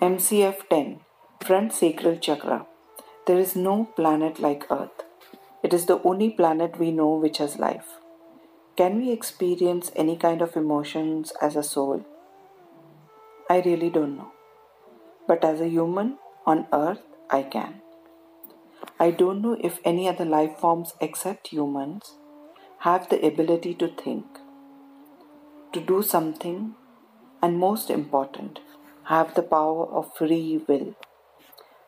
MCF 10 Front Sacral Chakra. There is no planet like Earth. It is the only planet we know which has life. Can we experience any kind of emotions as a soul? I really don't know. But as a human on Earth, I can. I don't know if any other life forms except humans have the ability to think, to do something, and most important, have the power of free will.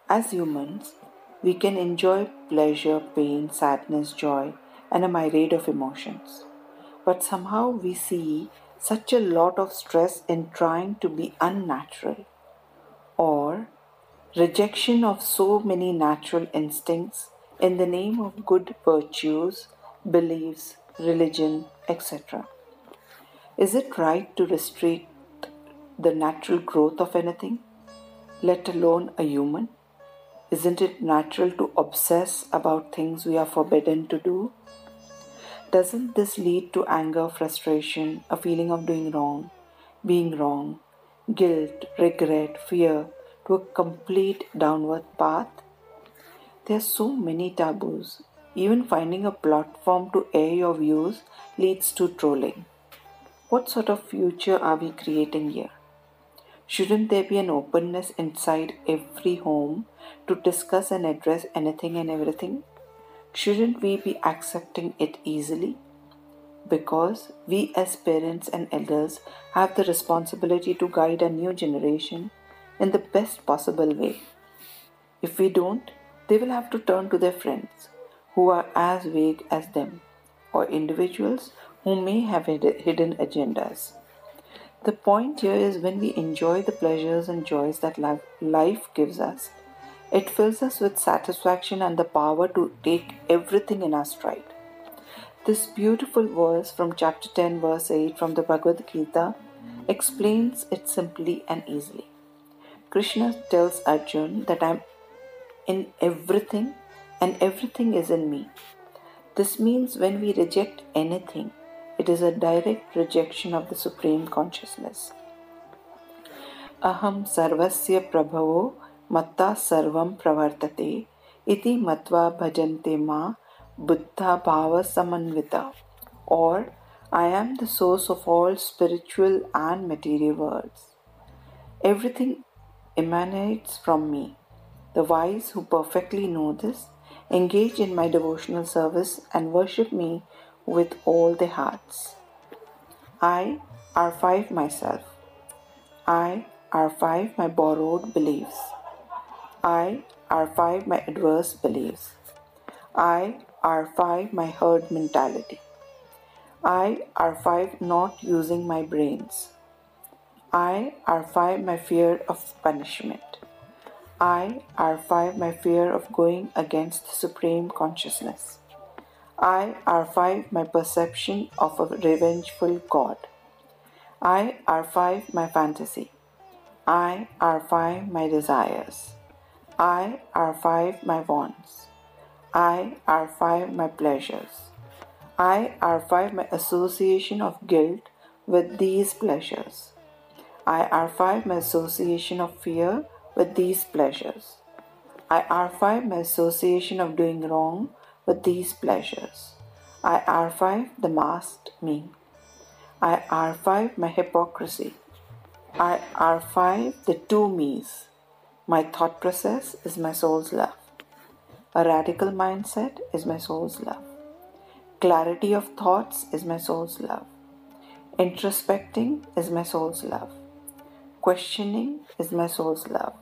As humans, we can enjoy pleasure, pain, sadness, joy, and a myriad of emotions. But somehow we see such a lot of stress in trying to be unnatural or rejection of so many natural instincts in the name of good virtues, beliefs, religion, etc. Is it right to restrict the natural growth of anything, let alone a human? Isn't it natural to obsess about things we are forbidden to do? Doesn't this lead to anger, frustration, a feeling of doing wrong, being wrong, guilt, regret, fear, to a complete downward path? There are so many taboos. Even finding a platform to air your views leads to trolling. What sort of future are we creating here? Shouldn't there be an openness inside every home to discuss and address anything and everything? Shouldn't we be accepting it easily? Because we, as parents and elders, have the responsibility to guide a new generation in the best possible way. If we don't, they will have to turn to their friends who are as vague as them or individuals who may have hidden agendas. The point here is when we enjoy the pleasures and joys that life gives us, it fills us with satisfaction and the power to take everything in our stride. This beautiful verse from chapter 10, verse 8 from the Bhagavad Gita explains it simply and easily. Krishna tells Arjun that I'm in everything and everything is in me. This means when we reject anything, it is a direct rejection of the Supreme Consciousness. Aham sarvasya prabhavo matta sarvam pravartate iti matva bhajante ma buddha bhava samanvita or I am the source of all spiritual and material worlds. Everything emanates from me. The wise who perfectly know this engage in my devotional service and worship me with all their hearts. I are five myself. I are five my borrowed beliefs. I are five my adverse beliefs. I are five my herd mentality. I are five not using my brains. I are five my fear of punishment. I are five my fear of going against the supreme consciousness. I are five my perception of a revengeful God. I are five my fantasy. I are five my desires. I are five my wants. I are five my pleasures. I are five my association of guilt with these pleasures. I are five my association of fear with these pleasures. I are five my association of doing wrong with these pleasures. I R5 the masked me. I R5 my hypocrisy. I R5 the two me's. My thought process is my soul's love. A radical mindset is my soul's love. Clarity of thoughts is my soul's love. Introspecting is my soul's love. Questioning is my soul's love.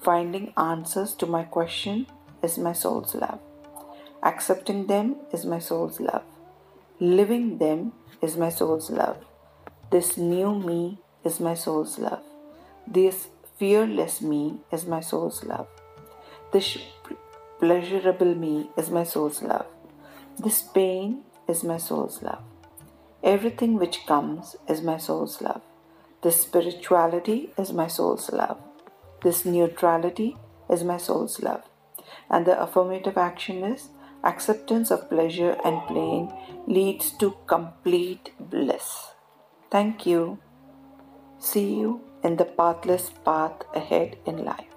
Finding answers to my question is my soul's love. Accepting them is my soul's love. Living them is my soul's love. This new me is my soul's love. This fearless me is my soul's love. This pleasurable me is my soul's love. This pain is my soul's love. Everything which comes is my soul's love. This spirituality is my soul's love. This neutrality is my soul's love. And the affirmative action is acceptance of pleasure and pain leads to complete bliss. Thank you. See you in the pathless path ahead in life.